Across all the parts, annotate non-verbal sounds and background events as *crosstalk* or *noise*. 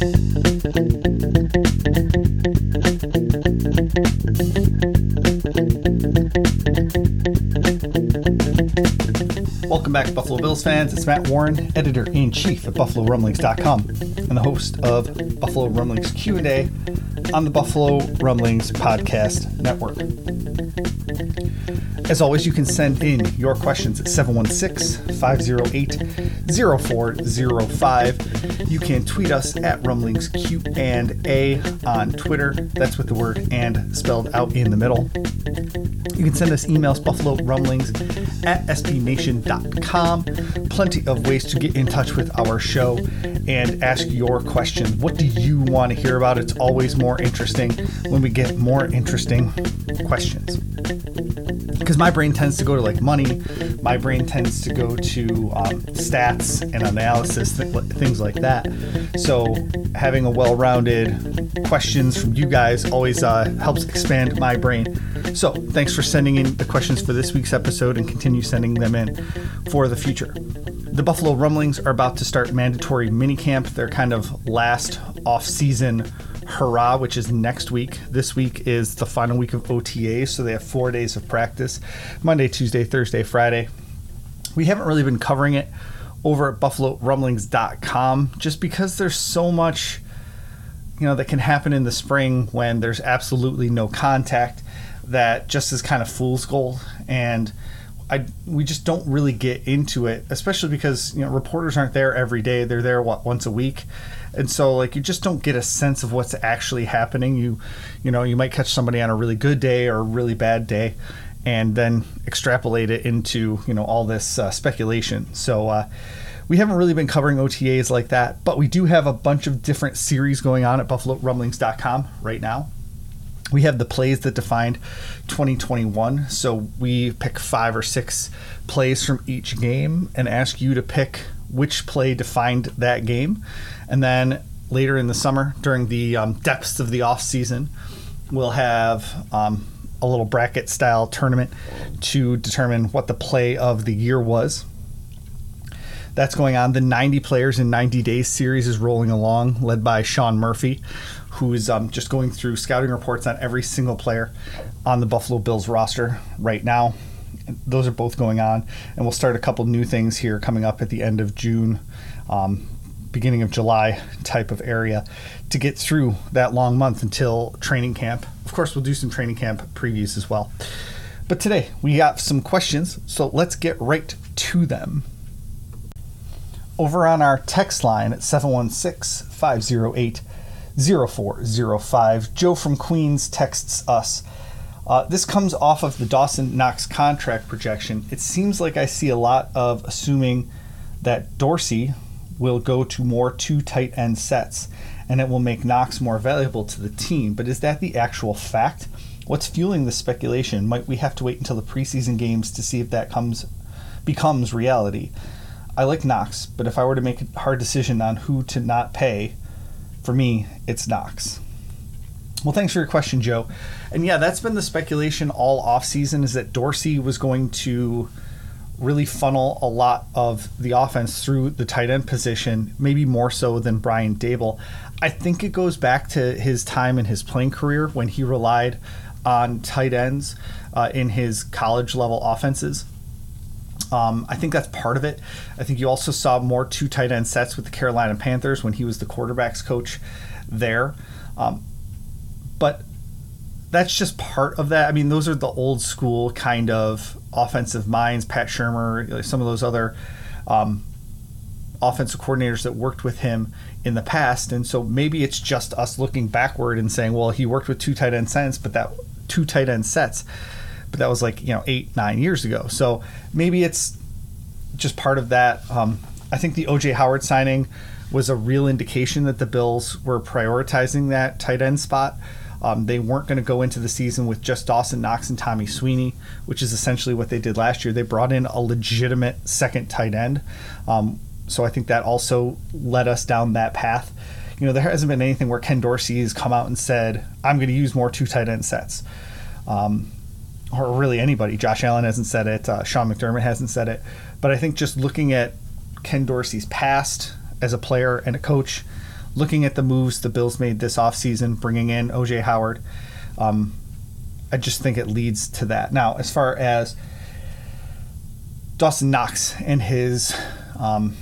Welcome back, Buffalo Bills fans. It's Matt Warren, editor in chief at BuffaloRumblings.com, and the host of Buffalo Rumblings Q and A on the Buffalo Rumblings podcast network. As always, you can send in your questions at 716 508 0405. You can tweet us at Rumblings Q and A on Twitter. That's with the word and spelled out in the middle. You can send us emails, buffalo rumblings at sbnation.com. Plenty of ways to get in touch with our show and ask your questions. What do you want to hear about? It's always more interesting when we get more interesting questions because my brain tends to go to like money my brain tends to go to um, stats and analysis th- things like that so having a well-rounded questions from you guys always uh, helps expand my brain so thanks for sending in the questions for this week's episode and continue sending them in for the future the buffalo rumblings are about to start mandatory minicamp their kind of last off-season hurrah, which is next week. This week is the final week of OTA, so they have four days of practice Monday, Tuesday, Thursday, Friday. We haven't really been covering it over at buffalorumblings.com just because there's so much you know that can happen in the spring when there's absolutely no contact that just is kind of fool's gold and I we just don't really get into it especially because you know reporters aren't there every day. They're there what once a week? And so like you just don't get a sense of what's actually happening. You you know you might catch somebody on a really good day or a really bad day and then extrapolate it into you know all this uh, speculation. So uh, we haven't really been covering OTAs like that, but we do have a bunch of different series going on at BuffaloRumblings.com right now. We have the plays that defined 2021. So we pick five or six plays from each game and ask you to pick which play defined that game. And then later in the summer, during the um, depths of the off season, we'll have um, a little bracket style tournament to determine what the play of the year was. That's going on. The 90 Players in 90 Days series is rolling along, led by Sean Murphy, who is um, just going through scouting reports on every single player on the Buffalo Bills roster right now. Those are both going on, and we'll start a couple new things here coming up at the end of June, um, beginning of July type of area to get through that long month until training camp. Of course, we'll do some training camp previews as well. But today we got some questions, so let's get right to them over on our text line at 716 508 0405. Joe from Queens texts us. Uh, this comes off of the Dawson Knox contract projection. It seems like I see a lot of assuming that Dorsey will go to more two tight end sets and it will make Knox more valuable to the team. But is that the actual fact? What's fueling the speculation? Might we have to wait until the preseason games to see if that comes becomes reality? I like Knox, but if I were to make a hard decision on who to not pay, for me, it's Knox. Well, thanks for your question, Joe. And yeah, that's been the speculation all offseason is that Dorsey was going to really funnel a lot of the offense through the tight end position, maybe more so than Brian Daboll. I think it goes back to his time in his playing career when he relied on tight ends uh, in his college level offenses. Um, I think that's part of it. I think you also saw more two tight end sets with the Carolina Panthers when he was the quarterbacks coach there. Um, but that's just part of that. I mean, those are the old school kind of offensive minds. Pat Shurmur, some of those other um, offensive coordinators that worked with him in the past. And so maybe it's just us looking backward and saying, well, he worked with two tight end sets, but that two tight end sets but that was like you know eight nine years ago. So maybe it's just part of that. Um, I think the OJ Howard signing was a real indication that the Bills were prioritizing that tight end spot. Um, they weren't going to go into the season with just Dawson Knox and Tommy Sweeney, which is essentially what they did last year. They brought in a legitimate second tight end. Um, so I think that also led us down that path. You know, there hasn't been anything where Ken Dorsey has come out and said, I'm going to use more two tight end sets. Um, or really anybody. Josh Allen hasn't said it. Uh, Sean McDermott hasn't said it. But I think just looking at Ken Dorsey's past as a player and a coach, looking at the moves the Bills made this offseason, bringing in OJ Howard, um, I just think it leads to that. Now, as far as Dawson Knox and his um,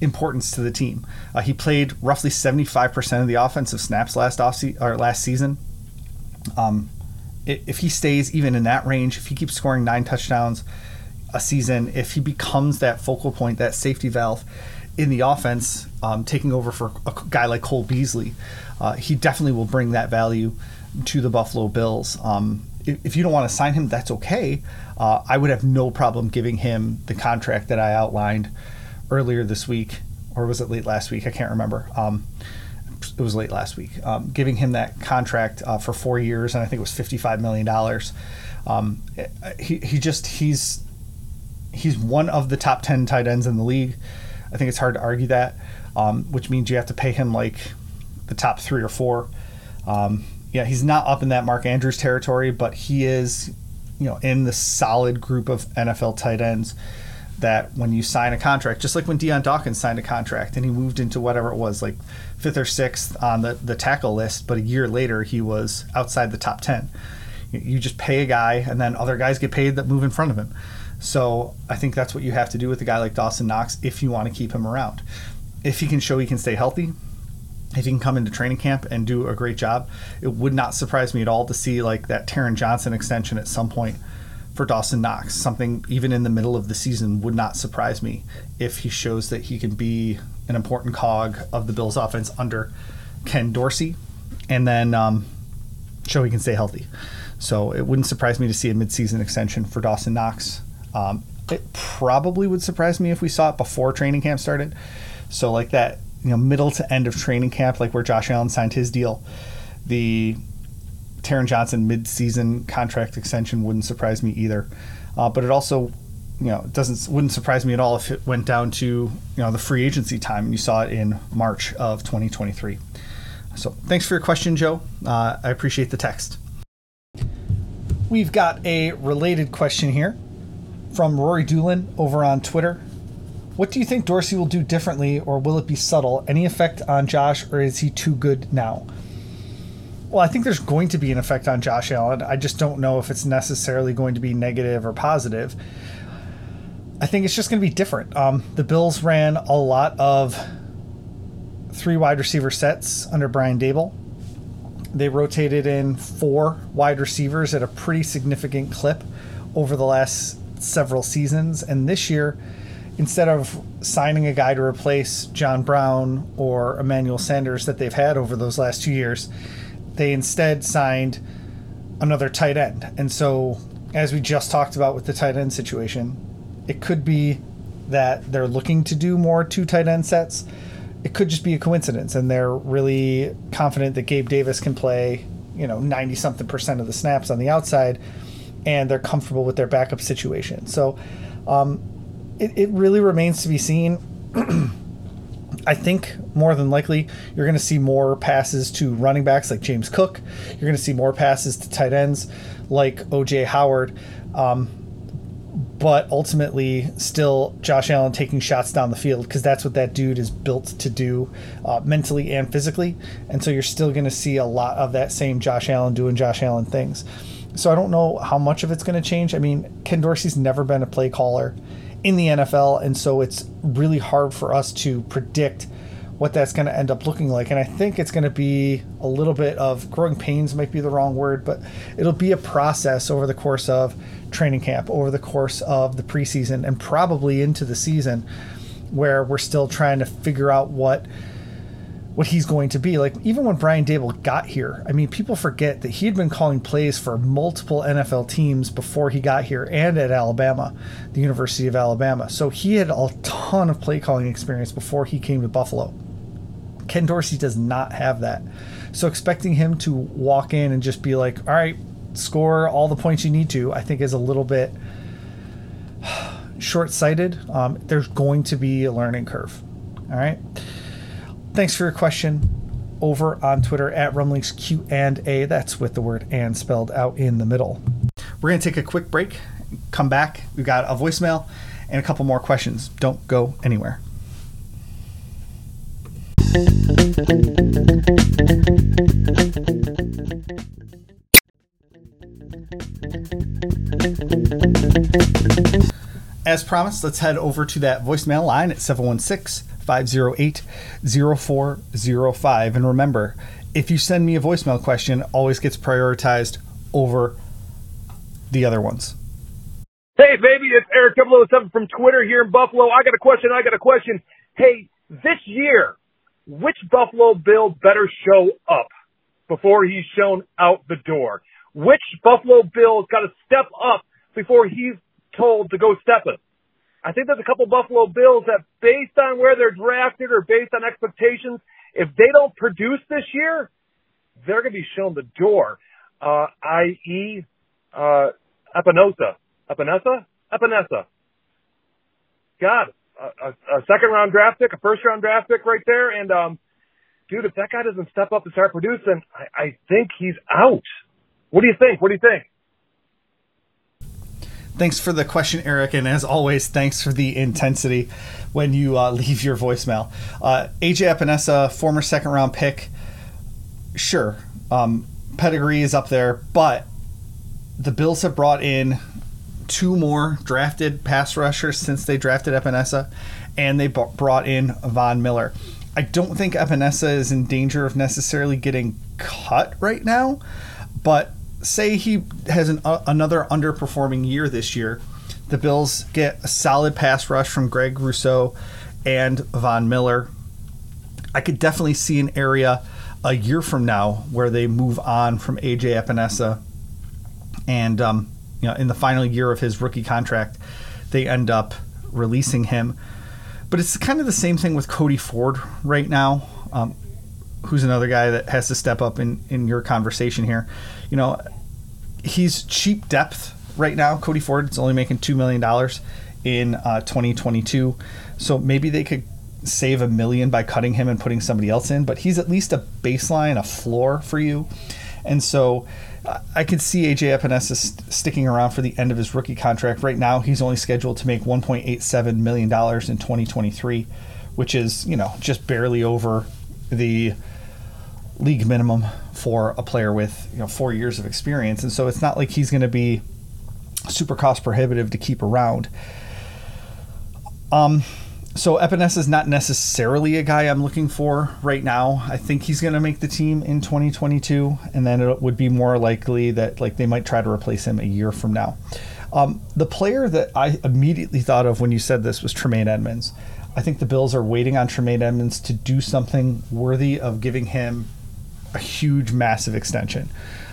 importance to the team, uh, he played roughly 75% of the offensive snaps last off se- or last season. Um, if he stays even in that range, if he keeps scoring nine touchdowns a season, if he becomes that focal point, that safety valve in the offense, um, taking over for a guy like Cole Beasley, uh, he definitely will bring that value to the Buffalo Bills. Um, if, if, you don't want to sign him, that's okay. Uh, I would have no problem giving him the contract that I outlined earlier this week, or was it late last week? I can't remember. Um, it was late last week, um, giving him that contract uh, for four years, and I think it was fifty-five million dollars. Um, he he just he's he's one of the top ten tight ends in the league. I think it's hard to argue that, um, which means you have to pay him like the top three or four. Um, yeah, he's not up in that Mark Andrews territory, but he is, you know, in the solid group of NFL tight ends that when you sign a contract, just like when Dion Dawkins signed a contract and he moved into whatever it was, like fifth or sixth on the, the tackle list, but a year later he was outside the top 10. You just pay a guy and then other guys get paid that move in front of him. So I think that's what you have to do with a guy like Dawson Knox if you want to keep him around. If he can show he can stay healthy, if he can come into training camp and do a great job, it would not surprise me at all to see like that Taron Johnson extension at some point for Dawson Knox. Something even in the middle of the season would not surprise me if he shows that he can be an important cog of the Bills' offense under Ken Dorsey, and then um, show he can stay healthy. So it wouldn't surprise me to see a midseason extension for Dawson Knox. Um, it probably would surprise me if we saw it before training camp started. So like that you know middle to end of training camp, like where Josh Allen signed his deal, the Taron Johnson mid-season contract extension wouldn't surprise me either. Uh, but it also, you know, doesn't wouldn't surprise me at all if it went down to you know the free agency time you saw it in March of 2023. So thanks for your question, Joe. Uh, I appreciate the text. We've got a related question here from Rory Doolin over on Twitter. What do you think Dorsey will do differently, or will it be subtle? Any effect on Josh, or is he too good now? Well, I think there's going to be an effect on Josh Allen. I just don't know if it's necessarily going to be negative or positive. I think it's just going to be different. Um, the Bills ran a lot of three wide receiver sets under Brian Daboll. They rotated in four wide receivers at a pretty significant clip over the last several seasons. And this year, instead of signing a guy to replace John Brown or Emmanuel Sanders that they've had over those last two years, they instead signed another tight end. And so, as we just talked about with the tight end situation, it could be that they're looking to do more two tight end sets. It could just be a coincidence, and they're really confident that Gabe Davis can play, you know, 90 something percent of the snaps on the outside, and they're comfortable with their backup situation. So, um, it, it really remains to be seen. *clears throat* I think more than likely you're going to see more passes to running backs like James Cook. You're going to see more passes to tight ends like OJ Howard. Um, but ultimately, still Josh Allen taking shots down the field because that's what that dude is built to do uh, mentally and physically. And so you're still going to see a lot of that same Josh Allen doing Josh Allen things. So I don't know how much of it's going to change. I mean, Ken Dorsey's never been a play caller in the NFL, and so it's really hard for us to predict what that's going to end up looking like. And I think it's going to be a little bit of growing pains, might be the wrong word, but it'll be a process over the course of training camp, over the course of the preseason, and probably into the season where we're still trying to figure out what what he's going to be. Like even when Brian Daboll got here, I mean, people forget that he had been calling plays for multiple NFL teams before he got here and at Alabama, the University of Alabama. So he had a ton of play calling experience before he came to Buffalo. Ken Dorsey does not have that. So expecting him to walk in and just be like, "All right, score all the points you need to," I think is a little bit *sighs* short-sighted. Um, there's going to be a learning curve. All right thanks for your question over on Twitter at Rumblings Q and A. That's with the word and spelled out in the middle. We're going to take a quick break, come back. We've got a voicemail and a couple more questions. Don't go anywhere. As promised, let's head over to that voicemail line at 716 508 0405. And remember, if you send me a voicemail question, always gets prioritized over the other ones. Hey, baby, it's Eric 007 from Twitter here in Buffalo. I got a question. I got a question. Hey, this year, which Buffalo Bill better show up before he's shown out the door? Which Buffalo Bill's got to step up before he's told to go stepping? I think there's a couple Buffalo Bills that based on where they're drafted or based on expectations, if they don't produce this year, they're going to be shown the door, uh, i.e., uh, Epinosa. Epenesa? Epenesa. God, a, a, a second round draft pick, a first round draft pick right there. And, um, dude, if that guy doesn't step up and start producing, I, I think he's out. What do you think? What do you think? Thanks for the question, Eric. And as always, thanks for the intensity when you uh, *laughs* leave your voicemail. Uh, AJ Epenesa, former second round pick. Sure. Um, pedigree is up there, but the Bills have brought in two more drafted pass rushers since they drafted Epenesa, and they b- brought in Von Miller. I don't think Epenesa is in danger of necessarily getting cut right now, but say he has an, uh, another underperforming year this year, the Bills get a solid pass rush from Greg Rousseau and Von Miller. I could definitely see an area a year from now where they move on from AJ Epenesa and um, you know in the final year of his rookie contract, they end up releasing him. But it's kind of the same thing with Cody Ford right now, um, who's another guy that has to step up in in your conversation here. You know, he's cheap depth right now. Cody Ford is only making two million dollars in uh, 2022, so maybe they could save a million by cutting him and putting somebody else in. But he's at least a baseline, a floor for you, and so I could see AJ Epenesa st- sticking around for the end of his rookie contract. Right now, he's only scheduled to make 1.87 million dollars in 2023, which is you know just barely over the league minimum for a player with you know four years of experience, and so it's not like he's going to be super cost prohibitive to keep around. Um, so Epenesa is not necessarily a guy I'm looking for right now. I think he's going to make the team in 2022, and then it would be more likely that like they might try to replace him a year from now. Um, the player that I immediately thought of when you said this was Tremaine Edmunds. I think the Bills are waiting on Tremaine Edmunds to do something worthy of giving him a huge, massive extension.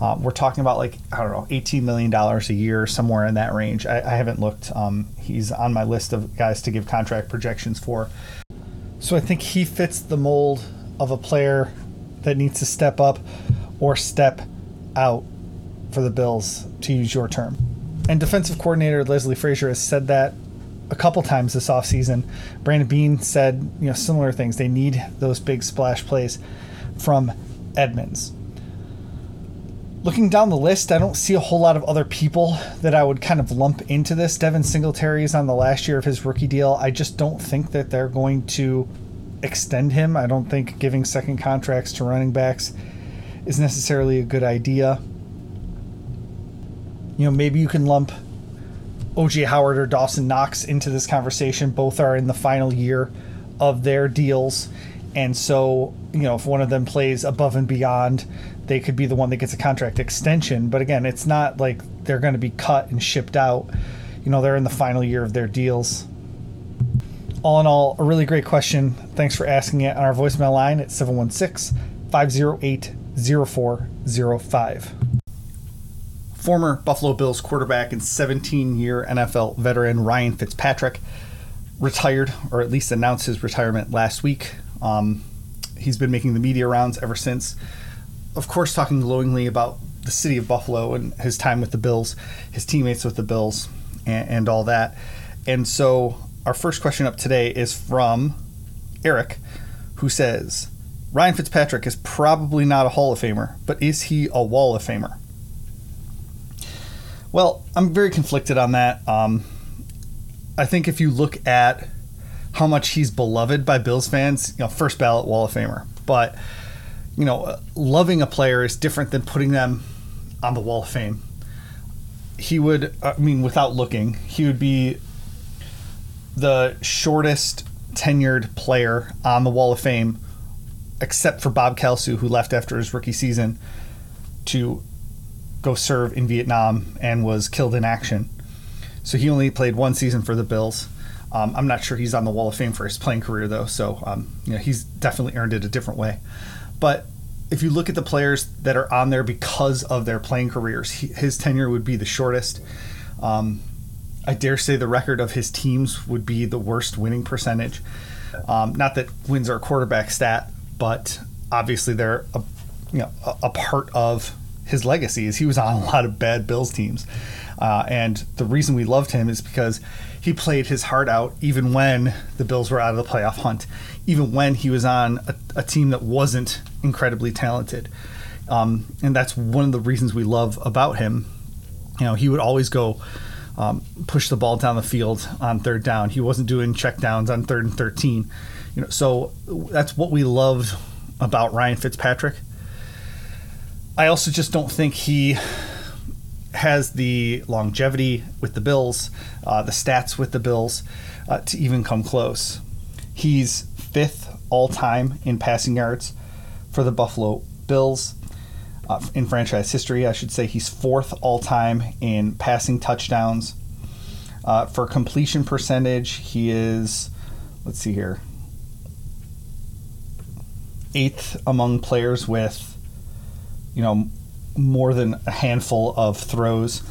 Uh, we're talking about like I don't know, eighteen million dollars a year, somewhere in that range. I, I haven't looked. Um, he's on my list of guys to give contract projections for. So I think he fits the mold of a player that needs to step up or step out for the Bills, to use your term. And defensive coordinator Leslie Frazier has said that a couple times this offseason. Brandon Beane said, you know, similar things. They need those big splash plays from Edmunds looking down the list, I don't see a whole lot of other people that I would kind of lump into this. Devin Singletary is on the last year of his rookie deal. I just don't think that they're going to extend him. I don't think giving second contracts to running backs is necessarily a good idea. You know, maybe you can lump OJ Howard or Dawson Knox into this conversation. Both are in the final year of their deals. And so, you know, if one of them plays above and beyond, they could be the one that gets a contract extension. But again, it's not like they're going to be cut and shipped out. You know, they're in the final year of their deals. All in all, a really great question. Thanks for asking it on our voicemail line at 716 508 0405. Former Buffalo Bills quarterback and 17 year NFL veteran Ryan Fitzpatrick retired, or at least announced his retirement last week. Um, he's been making the media rounds ever since of course, talking glowingly about the city of Buffalo and his time with the Bills, his teammates with the Bills, and, and all that. And so, our first question up today is from Eric, who says Ryan Fitzpatrick is probably not a Hall of Famer, but is he a Wall of Famer? Well, I'm very conflicted on that. Um, I think if you look at how much he's beloved by Bills fans. You know, first ballot Wall of Famer, but you know, loving a player is different than putting them on the Wall of Fame. He would, I mean, without looking, he would be the shortest tenured player on the Wall of Fame, except for Bob Kalsu, who left after his rookie season to go serve in Vietnam and was killed in action. So he only played one season for the Bills. Um, I'm not sure he's on the Wall of Fame for his playing career though, so um, you know he's definitely earned it a different way. But if you look at the players that are on there because of their playing careers, he, his tenure would be the shortest. Um, I dare say the record of his teams would be the worst winning percentage. Um, not that wins are a quarterback stat, but obviously they're a, you know a, part of his legacy. Is he was on a lot of bad Bills teams, uh, and the reason we loved him is because he played his heart out even when the Bills were out of the playoff hunt, even when he was on a, a team that wasn't incredibly talented. Um, and that's one of the reasons we love about him. You know, he would always go um, push the ball down the field on third down. He wasn't doing check downs on third and 13. You know, so that's what we loved about Ryan Fitzpatrick. I also just don't think he has the longevity with the Bills, uh, the stats with the Bills, uh, to even come close. He's fifth all time in passing yards for the Buffalo Bills. Uh, in franchise history, I should say he's fourth all time in passing touchdowns. Uh, for completion percentage, he is, let's see here, eighth among players with, you know, more than a handful of throws.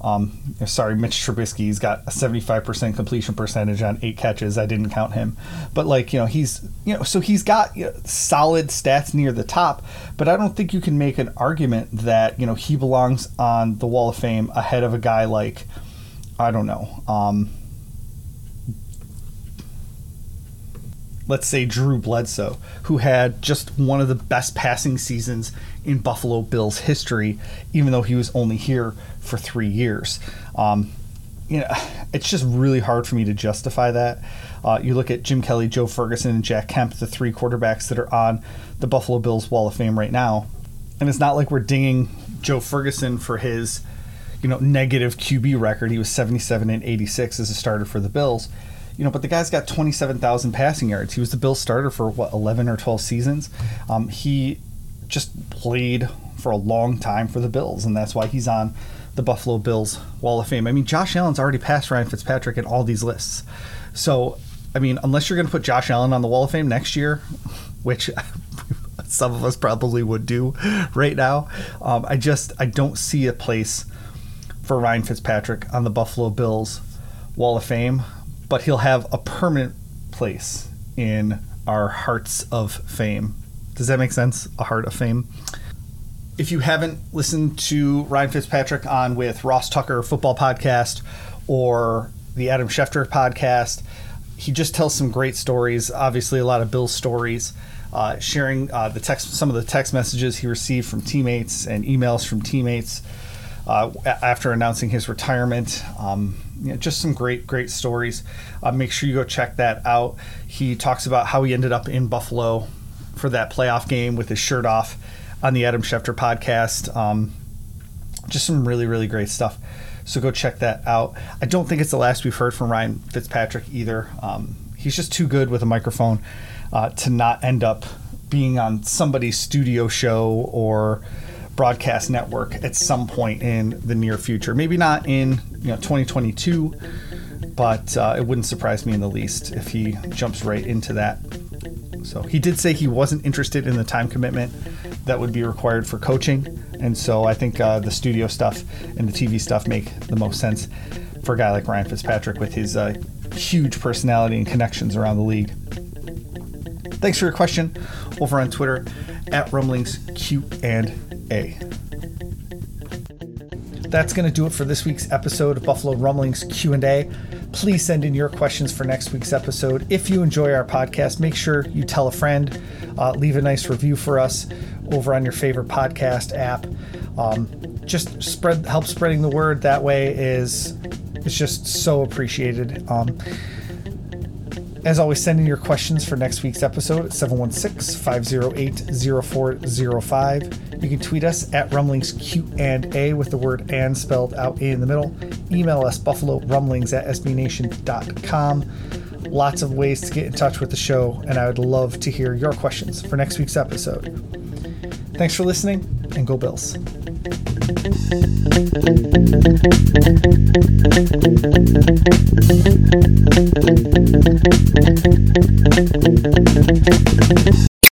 Um, sorry, Mitch Trubisky's got a 75% completion percentage on eight catches. I didn't count him, but like you know, he's you know, so he's got you know, solid stats near the top. But I don't think you can make an argument that you know he belongs on the Wall of Fame ahead of a guy like I don't know. Um, let's say Drew Bledsoe, who had just one of the best passing seasons in Buffalo Bills history, even though he was only here for three years. Um, you know, it's just really hard for me to justify that. Uh, you look at Jim Kelly, Joe Ferguson, and Jack Kemp, the three quarterbacks that are on the Buffalo Bills Wall of Fame right now, and it's not like we're dinging Joe Ferguson for his, you know, negative QB record. He was 77 and 86 as a starter for the Bills you know, but the guy's got 27,000 passing yards. He was the Bills starter for what 11 or 12 seasons. Um, he just played for a long time for the Bills, and that's why he's on the Buffalo Bills Wall of Fame. I mean, Josh Allen's already passed Ryan Fitzpatrick in all these lists. So, I mean, unless you're going to put Josh Allen on the Wall of Fame next year, which *laughs* some of us probably would do right now, um, I just I don't see a place for Ryan Fitzpatrick on the Buffalo Bills Wall of Fame, but he'll have a permanent place in our hearts of fame. Does that make sense? A heart of fame. If you haven't listened to Ryan Fitzpatrick on with Ross Tucker Football Podcast or the Adam Schefter podcast, he just tells some great stories. Obviously, a lot of Bill's stories. Uh, sharing uh, the text, some of the text messages he received from teammates and emails from teammates uh, after announcing his retirement. Um, you know, just some great, great stories. Uh, make sure you go check that out. He talks about how he ended up in Buffalo for that playoff game with his shirt off on the Adam Schefter podcast. Um, just some really, really great stuff. So go check that out. I don't think it's the last we've heard from Ryan Fitzpatrick either. Um, he's just too good with a microphone uh, to not end up being on somebody's studio show or broadcast network at some point in the near future. Maybe not in you know 2022, but uh, it wouldn't surprise me in the least if he jumps right into that. So he did say he wasn't interested in the time commitment that would be required for coaching, and so I think uh, the studio stuff and the TV stuff make the most sense for a guy like Ryan Fitzpatrick with his uh, huge personality and connections around the league. Thanks for your question over on Twitter at Rumblings Q and A. That's going to do it for this week's episode of Buffalo Rumblings Q&A. Please send in your questions for next week's episode. If you enjoy our podcast, make sure you tell a friend, uh, leave a nice review for us over on your favorite podcast app. Um, just spread help spreading the word that way is it's just so appreciated. Um, As always, send in your questions for next week's episode at 716 508 0405. You can tweet us at Rumblings Q and A with the word and spelled out in the middle. Email us buffalo rumblings at sbnation.com. Lots of ways to get in touch with the show, and I would love to hear your questions for next week's episode. Thanks for listening, and go Bills.